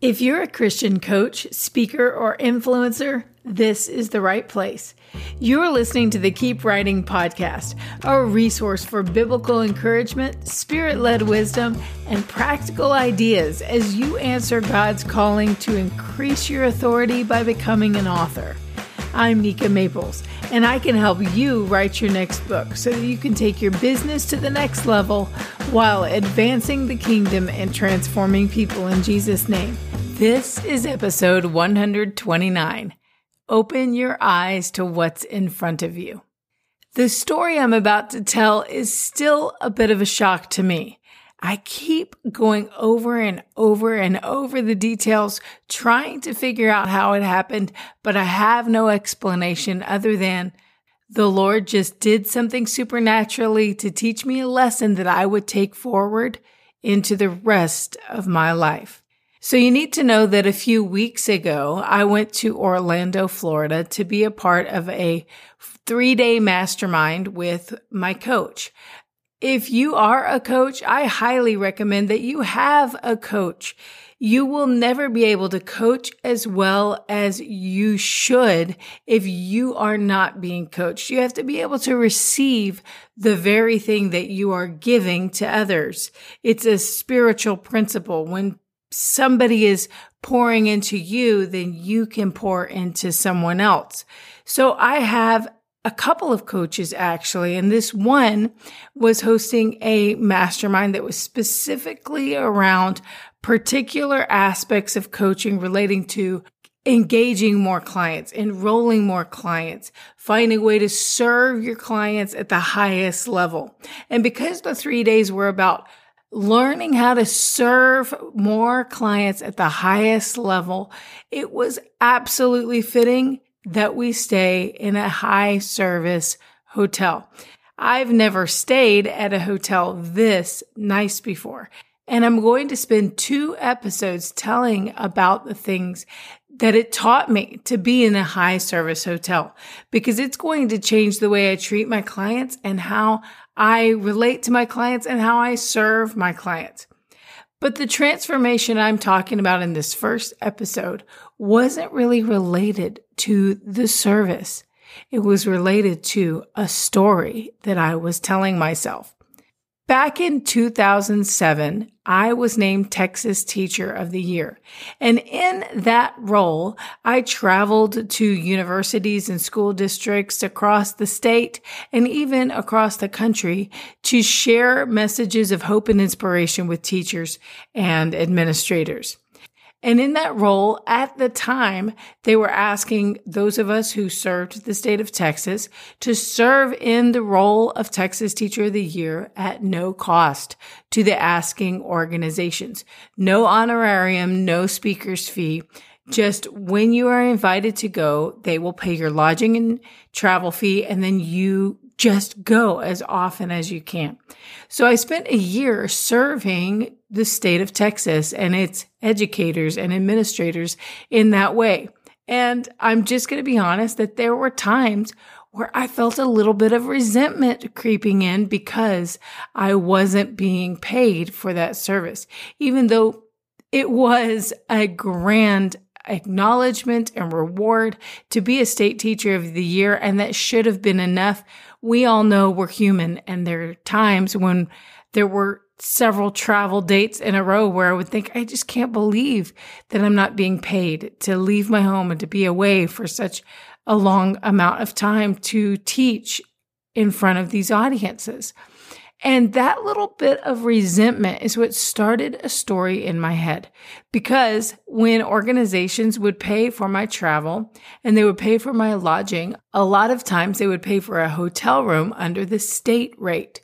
If you're a Christian coach, speaker, or influencer, this is the right place. You're listening to the Keep Writing podcast, a resource for biblical encouragement, spirit led wisdom, and practical ideas as you answer God's calling to increase your authority by becoming an author. I'm Nika Maples, and I can help you write your next book so that you can take your business to the next level while advancing the kingdom and transforming people in Jesus' name. This is episode 129. Open your eyes to what's in front of you. The story I'm about to tell is still a bit of a shock to me. I keep going over and over and over the details, trying to figure out how it happened, but I have no explanation other than the Lord just did something supernaturally to teach me a lesson that I would take forward into the rest of my life. So you need to know that a few weeks ago, I went to Orlando, Florida to be a part of a three day mastermind with my coach. If you are a coach, I highly recommend that you have a coach. You will never be able to coach as well as you should if you are not being coached. You have to be able to receive the very thing that you are giving to others. It's a spiritual principle. When somebody is pouring into you, then you can pour into someone else. So I have a couple of coaches actually, and this one was hosting a mastermind that was specifically around particular aspects of coaching relating to engaging more clients, enrolling more clients, finding a way to serve your clients at the highest level. And because the three days were about learning how to serve more clients at the highest level, it was absolutely fitting that we stay in a high service hotel. I've never stayed at a hotel this nice before. And I'm going to spend two episodes telling about the things that it taught me to be in a high service hotel because it's going to change the way I treat my clients and how I relate to my clients and how I serve my clients. But the transformation I'm talking about in this first episode wasn't really related to the service. It was related to a story that I was telling myself. Back in 2007, I was named Texas Teacher of the Year. And in that role, I traveled to universities and school districts across the state and even across the country to share messages of hope and inspiration with teachers and administrators. And in that role at the time, they were asking those of us who served the state of Texas to serve in the role of Texas Teacher of the Year at no cost to the asking organizations. No honorarium, no speaker's fee. Just when you are invited to go, they will pay your lodging and travel fee and then you just go as often as you can. So I spent a year serving the state of Texas and its educators and administrators in that way. And I'm just going to be honest that there were times where I felt a little bit of resentment creeping in because I wasn't being paid for that service, even though it was a grand acknowledgement and reward to be a state teacher of the year. And that should have been enough we all know we're human and there are times when there were several travel dates in a row where I would think, I just can't believe that I'm not being paid to leave my home and to be away for such a long amount of time to teach in front of these audiences. And that little bit of resentment is what started a story in my head. Because when organizations would pay for my travel and they would pay for my lodging, a lot of times they would pay for a hotel room under the state rate.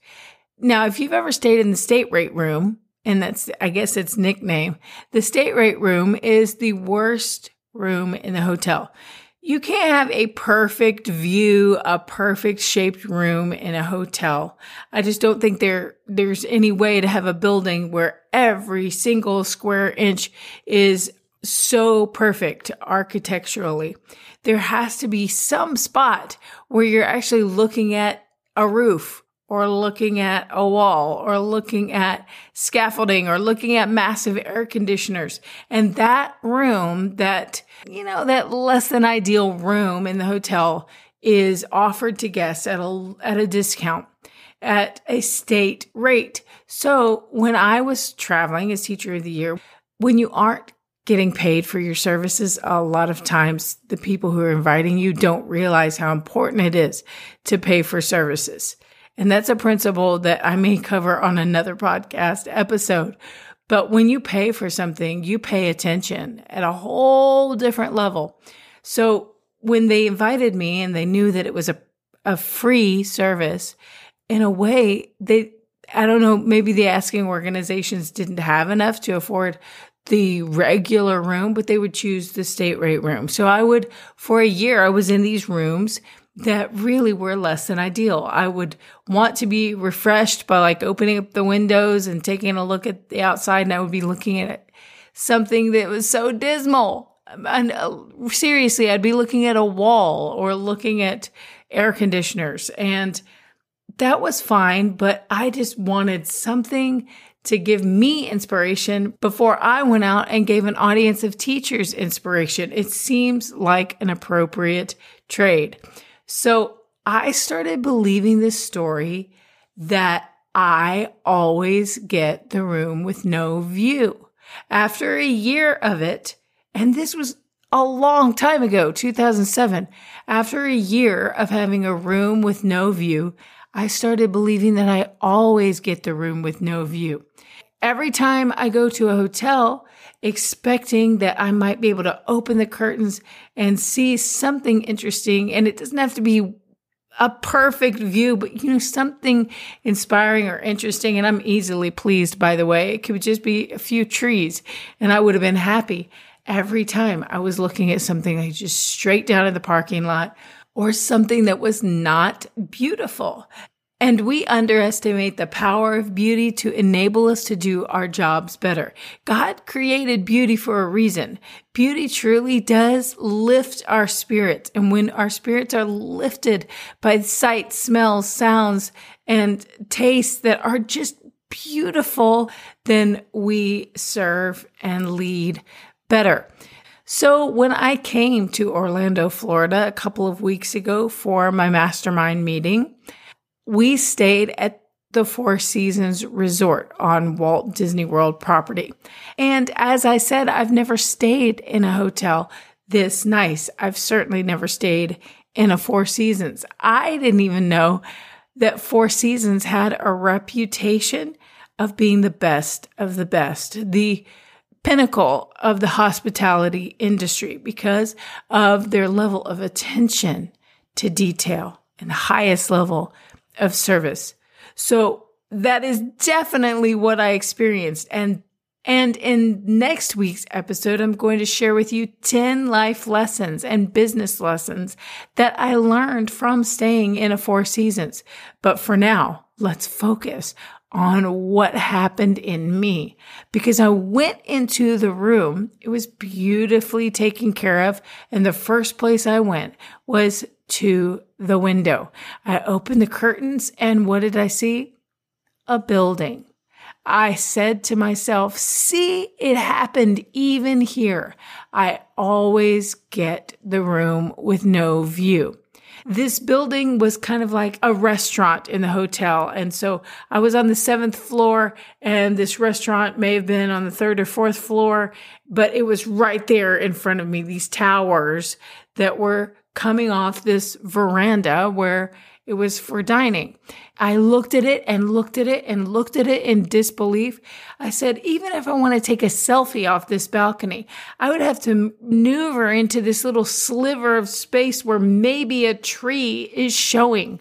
Now, if you've ever stayed in the state rate room, and that's, I guess its nickname, the state rate room is the worst room in the hotel. You can't have a perfect view, a perfect shaped room in a hotel. I just don't think there, there's any way to have a building where every single square inch is so perfect architecturally. There has to be some spot where you're actually looking at a roof or looking at a wall or looking at scaffolding or looking at massive air conditioners. And that room, that, you know, that less than ideal room in the hotel is offered to guests at a, at a discount at a state rate. So when I was traveling as teacher of the year, when you aren't getting paid for your services, a lot of times the people who are inviting you don't realize how important it is to pay for services. And that's a principle that I may cover on another podcast episode. But when you pay for something, you pay attention at a whole different level. So when they invited me and they knew that it was a, a free service, in a way, they, I don't know, maybe the asking organizations didn't have enough to afford the regular room, but they would choose the state rate room. So I would, for a year, I was in these rooms that really were less than ideal. I would want to be refreshed by like opening up the windows and taking a look at the outside, and I would be looking at something that was so dismal. And uh, seriously, I'd be looking at a wall or looking at air conditioners, and that was fine, but I just wanted something to give me inspiration before I went out and gave an audience of teachers inspiration. It seems like an appropriate trade. So I started believing this story that I always get the room with no view. After a year of it, and this was a long time ago, 2007, after a year of having a room with no view, I started believing that I always get the room with no view. Every time I go to a hotel, expecting that I might be able to open the curtains and see something interesting. And it doesn't have to be a perfect view, but you know, something inspiring or interesting. And I'm easily pleased, by the way. It could just be a few trees and I would have been happy every time I was looking at something like just straight down in the parking lot or something that was not beautiful. And we underestimate the power of beauty to enable us to do our jobs better. God created beauty for a reason. Beauty truly does lift our spirits. And when our spirits are lifted by sight, smells, sounds, and tastes that are just beautiful, then we serve and lead better. So when I came to Orlando, Florida a couple of weeks ago for my mastermind meeting, we stayed at the Four Seasons Resort on Walt Disney World property. And as I said, I've never stayed in a hotel this nice. I've certainly never stayed in a Four Seasons. I didn't even know that Four Seasons had a reputation of being the best of the best, the pinnacle of the hospitality industry because of their level of attention to detail and the highest level of service. So that is definitely what I experienced. And and in next week's episode, I'm going to share with you 10 life lessons and business lessons that I learned from staying in a Four Seasons. But for now, let's focus on what happened in me because I went into the room. It was beautifully taken care of. And the first place I went was to the window. I opened the curtains and what did I see? A building. I said to myself, see, it happened even here. I always get the room with no view. This building was kind of like a restaurant in the hotel. And so I was on the seventh floor and this restaurant may have been on the third or fourth floor, but it was right there in front of me, these towers that were coming off this veranda where it was for dining. I looked at it and looked at it and looked at it in disbelief. I said, even if I want to take a selfie off this balcony, I would have to maneuver into this little sliver of space where maybe a tree is showing.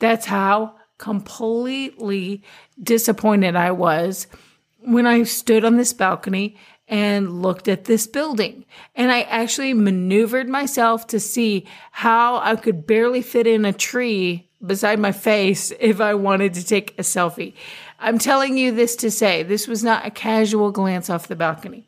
That's how completely disappointed I was when I stood on this balcony and looked at this building. And I actually maneuvered myself to see how I could barely fit in a tree beside my face if I wanted to take a selfie. I'm telling you this to say this was not a casual glance off the balcony.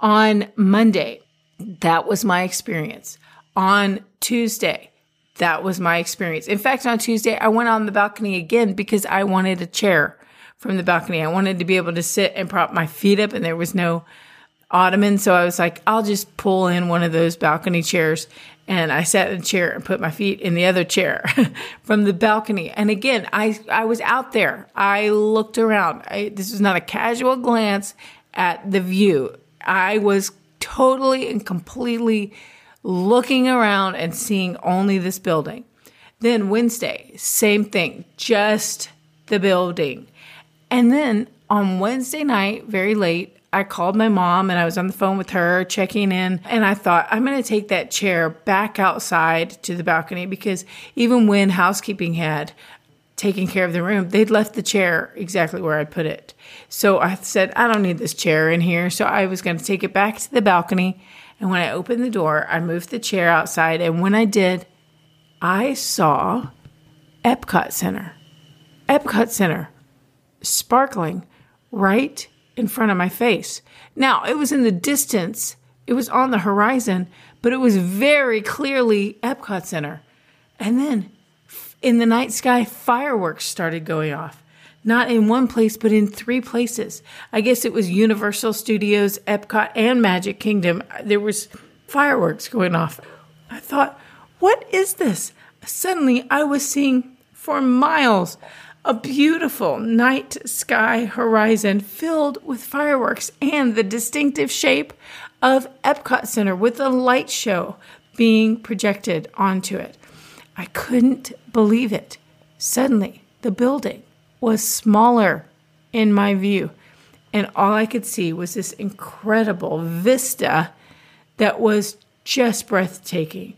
On Monday, that was my experience. On Tuesday, that was my experience. In fact, on Tuesday, I went on the balcony again because I wanted a chair from the balcony. I wanted to be able to sit and prop my feet up, and there was no ottoman. So I was like, I'll just pull in one of those balcony chairs. And I sat in a chair and put my feet in the other chair from the balcony. And again, I, I was out there. I looked around. I, this was not a casual glance at the view. I was totally and completely looking around and seeing only this building. Then Wednesday, same thing, just the building. And then on Wednesday night, very late, I called my mom and I was on the phone with her checking in. And I thought, I'm going to take that chair back outside to the balcony because even when housekeeping had taken care of the room, they'd left the chair exactly where I'd put it. So I said, I don't need this chair in here. So I was going to take it back to the balcony. And when I opened the door, I moved the chair outside. And when I did, I saw Epcot Center. Epcot Center sparkling right in front of my face. Now, it was in the distance, it was on the horizon, but it was very clearly Epcot Center. And then in the night sky, fireworks started going off. Not in one place, but in three places. I guess it was Universal Studios, Epcot, and Magic Kingdom. There was fireworks going off. I thought, what is this? Suddenly, I was seeing for miles a beautiful night sky horizon filled with fireworks and the distinctive shape of Epcot Center with a light show being projected onto it. I couldn't believe it. Suddenly, the building was smaller in my view, and all I could see was this incredible vista that was just breathtaking.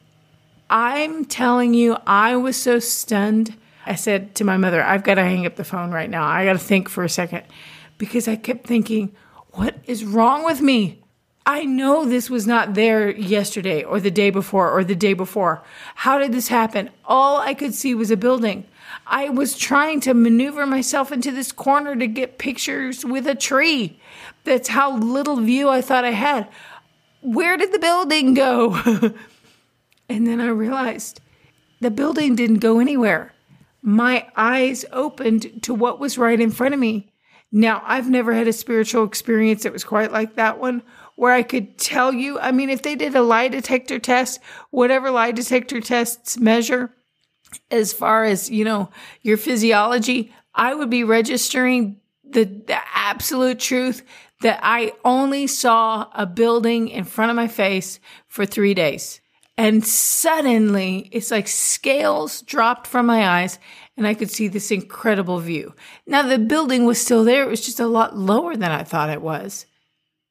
I'm telling you, I was so stunned I said to my mother, I've got to hang up the phone right now. I got to think for a second because I kept thinking, what is wrong with me? I know this was not there yesterday or the day before or the day before. How did this happen? All I could see was a building. I was trying to maneuver myself into this corner to get pictures with a tree. That's how little view I thought I had. Where did the building go? and then I realized the building didn't go anywhere my eyes opened to what was right in front of me. Now, I've never had a spiritual experience that was quite like that one, where I could tell you. I mean, if they did a lie detector test, whatever lie detector tests measure, as far as, you know, your physiology, I would be registering the, the absolute truth that I only saw a building in front of my face for three days. And suddenly it's like scales dropped from my eyes and I could see this incredible view. Now the building was still there. It was just a lot lower than I thought it was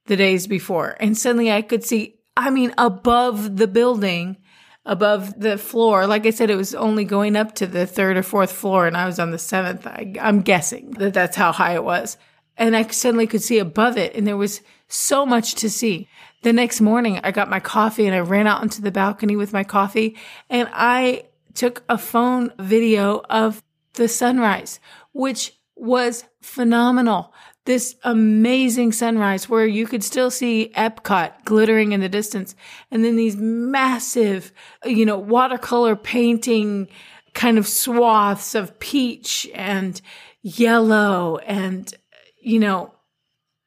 the days before. And suddenly I could see, I mean, above the building, above the floor. Like I said, it was only going up to the third or fourth floor and I was on the seventh. I, I'm guessing that that's how high it was. And I suddenly could see above it and there was so much to see. The next morning, I got my coffee and I ran out onto the balcony with my coffee and I took a phone video of the sunrise, which was phenomenal. This amazing sunrise where you could still see Epcot glittering in the distance. And then these massive, you know, watercolor painting kind of swaths of peach and yellow and, you know,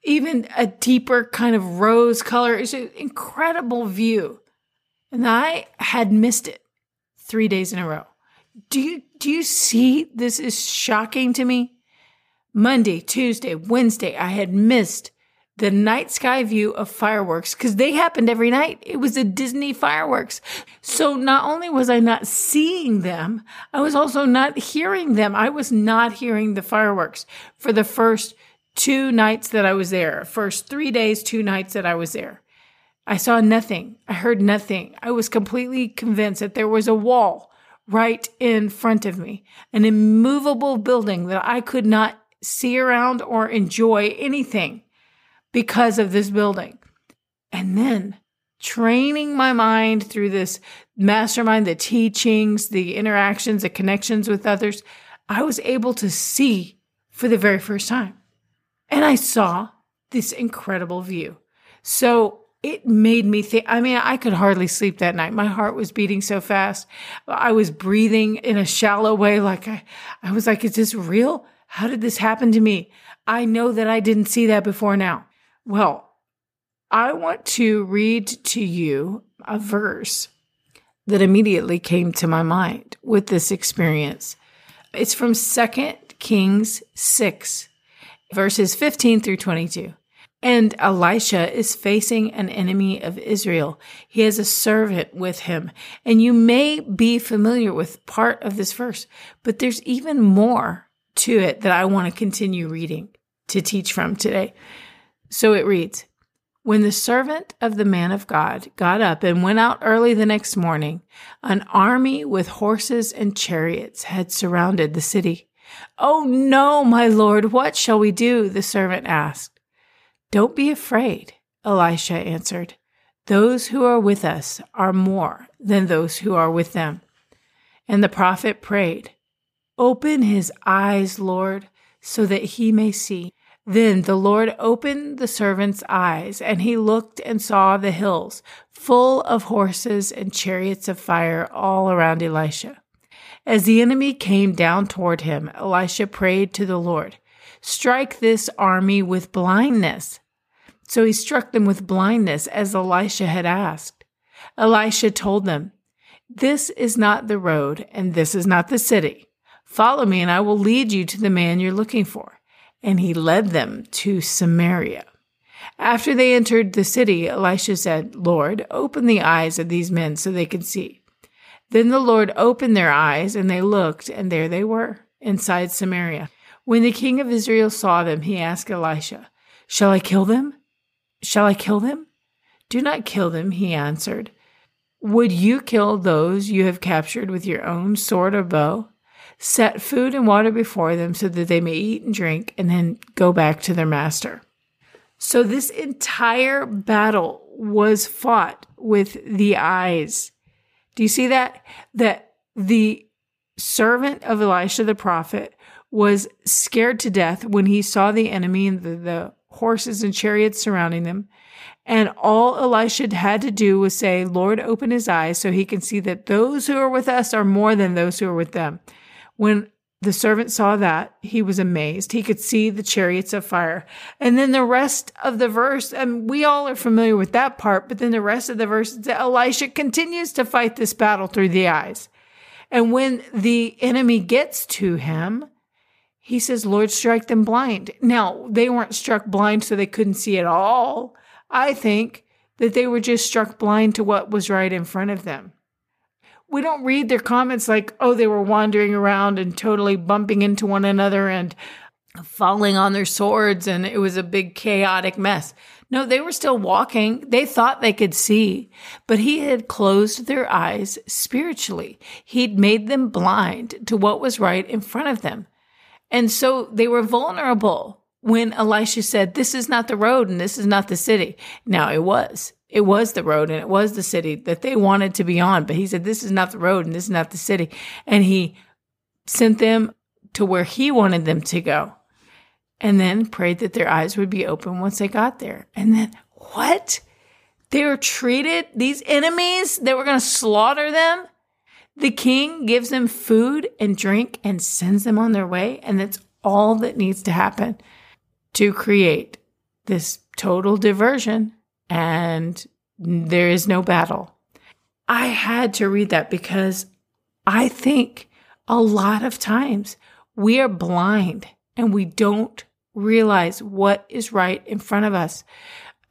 even a deeper kind of rose color. It's an incredible view. And I had missed it three days in a row. Do you do you see this is shocking to me? Monday, Tuesday, Wednesday, I had missed the night sky view of fireworks because they happened every night. It was a Disney fireworks. So not only was I not seeing them, I was also not hearing them. I was not hearing the fireworks for the first two nights that I was there, first three days, two nights that I was there. I saw nothing. I heard nothing. I was completely convinced that there was a wall right in front of me, an immovable building that I could not see around or enjoy anything because of this building. And then training my mind through this mastermind, the teachings, the interactions, the connections with others, I was able to see for the very first time and I saw this incredible view. So it made me think. I mean, I could hardly sleep that night. My heart was beating so fast. I was breathing in a shallow way. Like I, I was like, is this real? How did this happen to me? I know that I didn't see that before now. Well, I want to read to you a verse that immediately came to my mind with this experience. It's from 2 Kings 6, verses 15 through 22. And Elisha is facing an enemy of Israel. He has a servant with him. And you may be familiar with part of this verse, but there's even more to it that I want to continue reading to teach from today. So it reads, when the servant of the man of God got up and went out early the next morning, an army with horses and chariots had surrounded the city. Oh no, my lord, what shall we do? the servant asked. Don't be afraid, Elisha answered. Those who are with us are more than those who are with them. And the prophet prayed, Open his eyes, Lord, so that he may see. Then the Lord opened the servant's eyes, and he looked and saw the hills full of horses and chariots of fire all around Elisha. As the enemy came down toward him, Elisha prayed to the Lord, Strike this army with blindness. So he struck them with blindness, as Elisha had asked. Elisha told them, This is not the road, and this is not the city. Follow me, and I will lead you to the man you're looking for and he led them to Samaria. After they entered the city, Elisha said, Lord, open the eyes of these men so they can see. Then the Lord opened their eyes, and they looked, and there they were, inside Samaria. When the king of Israel saw them, he asked Elisha, Shall I kill them? Shall I kill them? Do not kill them, he answered. Would you kill those you have captured with your own sword or bow? set food and water before them so that they may eat and drink and then go back to their master. So this entire battle was fought with the eyes. Do you see that? That the servant of Elisha the prophet was scared to death when he saw the enemy and the, the horses and chariots surrounding them. And all Elisha had to do was say, Lord, open his eyes so he can see that those who are with us are more than those who are with them. When the servant saw that, he was amazed. He could see the chariots of fire. And then the rest of the verse, and we all are familiar with that part, but then the rest of the verse, Elisha continues to fight this battle through the eyes. And when the enemy gets to him, he says, Lord, strike them blind. Now, they weren't struck blind so they couldn't see at all. I think that they were just struck blind to what was right in front of them we don't read their comments like, oh, they were wandering around and totally bumping into one another and falling on their swords and it was a big chaotic mess. No, they were still walking. They thought they could see, but he had closed their eyes spiritually. He'd made them blind to what was right in front of them. And so they were vulnerable when Elisha said, this is not the road and this is not the city. Now it was. It was the road and it was the city that they wanted to be on. But he said, This is not the road and this is not the city. And he sent them to where he wanted them to go. And then prayed that their eyes would be open once they got there. And then what? They were treated, these enemies that were going to slaughter them. The king gives them food and drink and sends them on their way. And that's all that needs to happen to create this total diversion and there is no battle. I had to read that because I think a lot of times we are blind and we don't realize what is right in front of us.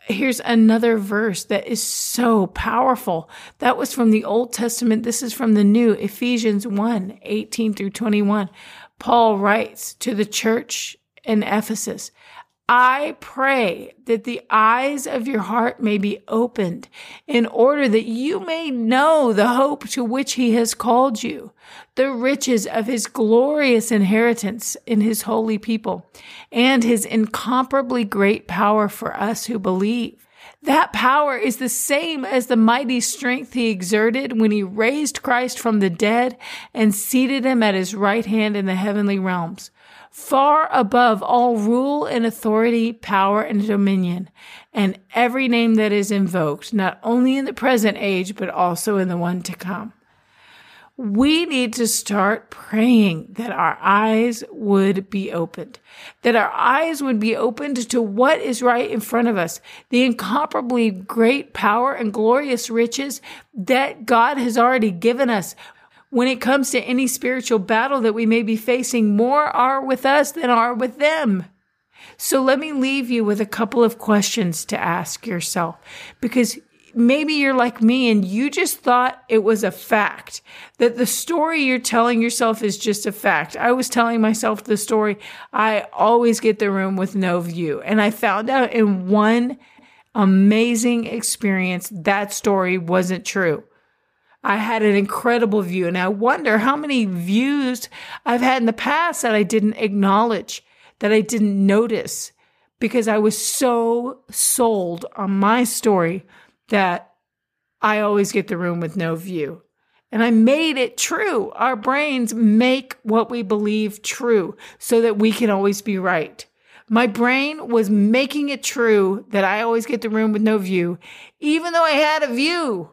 Here's another verse that is so powerful. That was from the Old Testament. This is from the New, Ephesians 1 18 through 21. Paul writes to the church in Ephesus I pray that the eyes of your heart may be opened in order that you may know the hope to which he has called you, the riches of his glorious inheritance in his holy people, and his incomparably great power for us who believe. That power is the same as the mighty strength he exerted when he raised Christ from the dead and seated him at his right hand in the heavenly realms far above all rule and authority, power and dominion, and every name that is invoked, not only in the present age, but also in the one to come. We need to start praying that our eyes would be opened, that our eyes would be opened to what is right in front of us, the incomparably great power and glorious riches that God has already given us. When it comes to any spiritual battle that we may be facing, more are with us than are with them. So let me leave you with a couple of questions to ask yourself because maybe you're like me and you just thought it was a fact that the story you're telling yourself is just a fact. I was telling myself the story. I always get the room with no view. And I found out in one amazing experience that story wasn't true. I had an incredible view and I wonder how many views I've had in the past that I didn't acknowledge, that I didn't notice because I was so sold on my story that I always get the room with no view. And I made it true. Our brains make what we believe true so that we can always be right. My brain was making it true that I always get the room with no view, even though I had a view.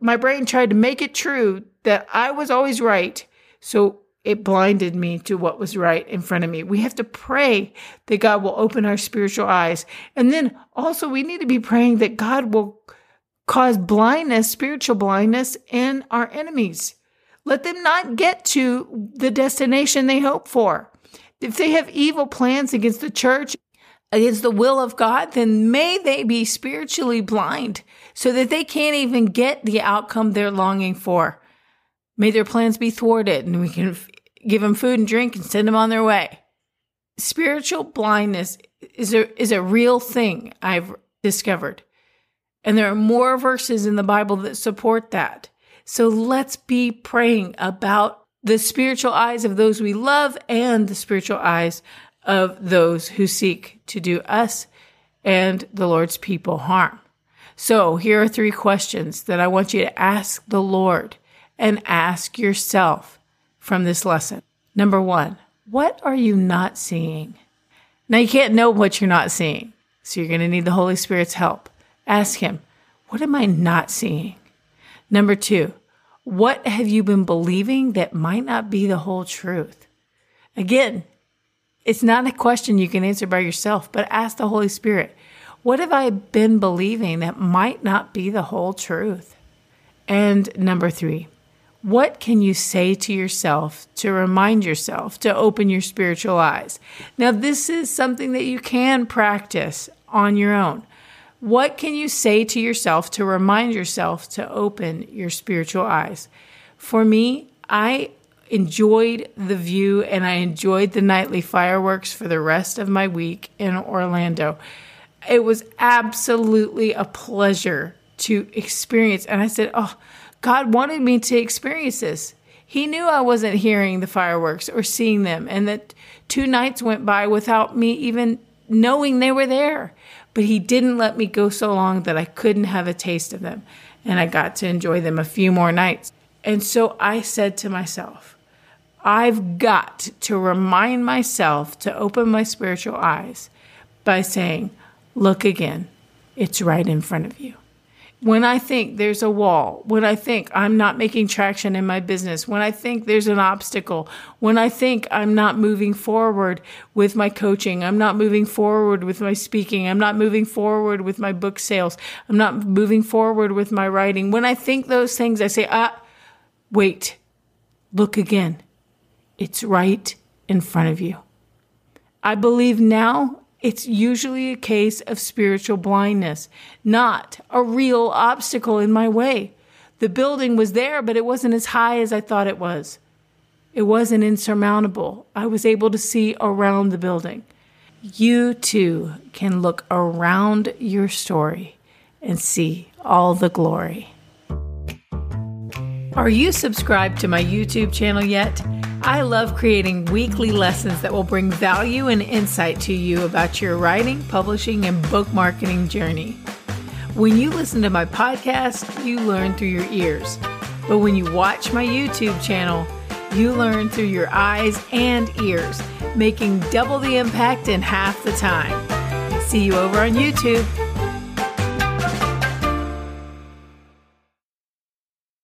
My brain tried to make it true that I was always right. So it blinded me to what was right in front of me. We have to pray that God will open our spiritual eyes. And then also, we need to be praying that God will cause blindness, spiritual blindness in our enemies. Let them not get to the destination they hope for. If they have evil plans against the church, against the will of God, then may they be spiritually blind so that they can't even get the outcome they're longing for. May their plans be thwarted and we can f- give them food and drink and send them on their way. Spiritual blindness is a, is a real thing I've discovered. And there are more verses in the Bible that support that. So let's be praying about the spiritual eyes of those we love and the spiritual eyes of those who seek to do us and the Lord's people harm. So here are three questions that I want you to ask the Lord and ask yourself from this lesson. Number one, what are you not seeing? Now you can't know what you're not seeing. So you're going to need the Holy Spirit's help. Ask Him, what am I not seeing? Number two, what have you been believing that might not be the whole truth? Again, it's not a question you can answer by yourself, but ask the Holy Spirit, what have I been believing that might not be the whole truth? And number three, what can you say to yourself to remind yourself to open your spiritual eyes? Now, this is something that you can practice on your own. What can you say to yourself to remind yourself to open your spiritual eyes? For me, I enjoyed the view and I enjoyed the nightly fireworks for the rest of my week in Orlando. It was absolutely a pleasure to experience. And I said, Oh, God wanted me to experience this. He knew I wasn't hearing the fireworks or seeing them, and that two nights went by without me even knowing they were there but he didn't let me go so long that I couldn't have a taste of them. And I got to enjoy them a few more nights. And so I said to myself, I've got to remind myself to open my spiritual eyes by saying, Look again, it's right in front of you when I think there's a wall, when I think I'm not making traction in my business, when I think there's an obstacle, when I think I'm not moving forward with my coaching, I'm not moving forward with my speaking, I'm not moving forward with my book sales, I'm not moving forward with my writing. When I think those things, I say, ah, wait, look again. It's right in front of you. I believe now it's usually a case of spiritual blindness, not a real obstacle in my way. The building was there, but it wasn't as high as I thought it was. It wasn't insurmountable. I was able to see around the building. You too can look around your story and see all the glory. Are you subscribed to my YouTube channel yet? I love creating weekly lessons that will bring value and insight to you about your writing, publishing, and book marketing journey. When you listen to my podcast, you learn through your ears. But when you watch my YouTube channel, you learn through your eyes and ears, making double the impact in half the time. See you over on YouTube.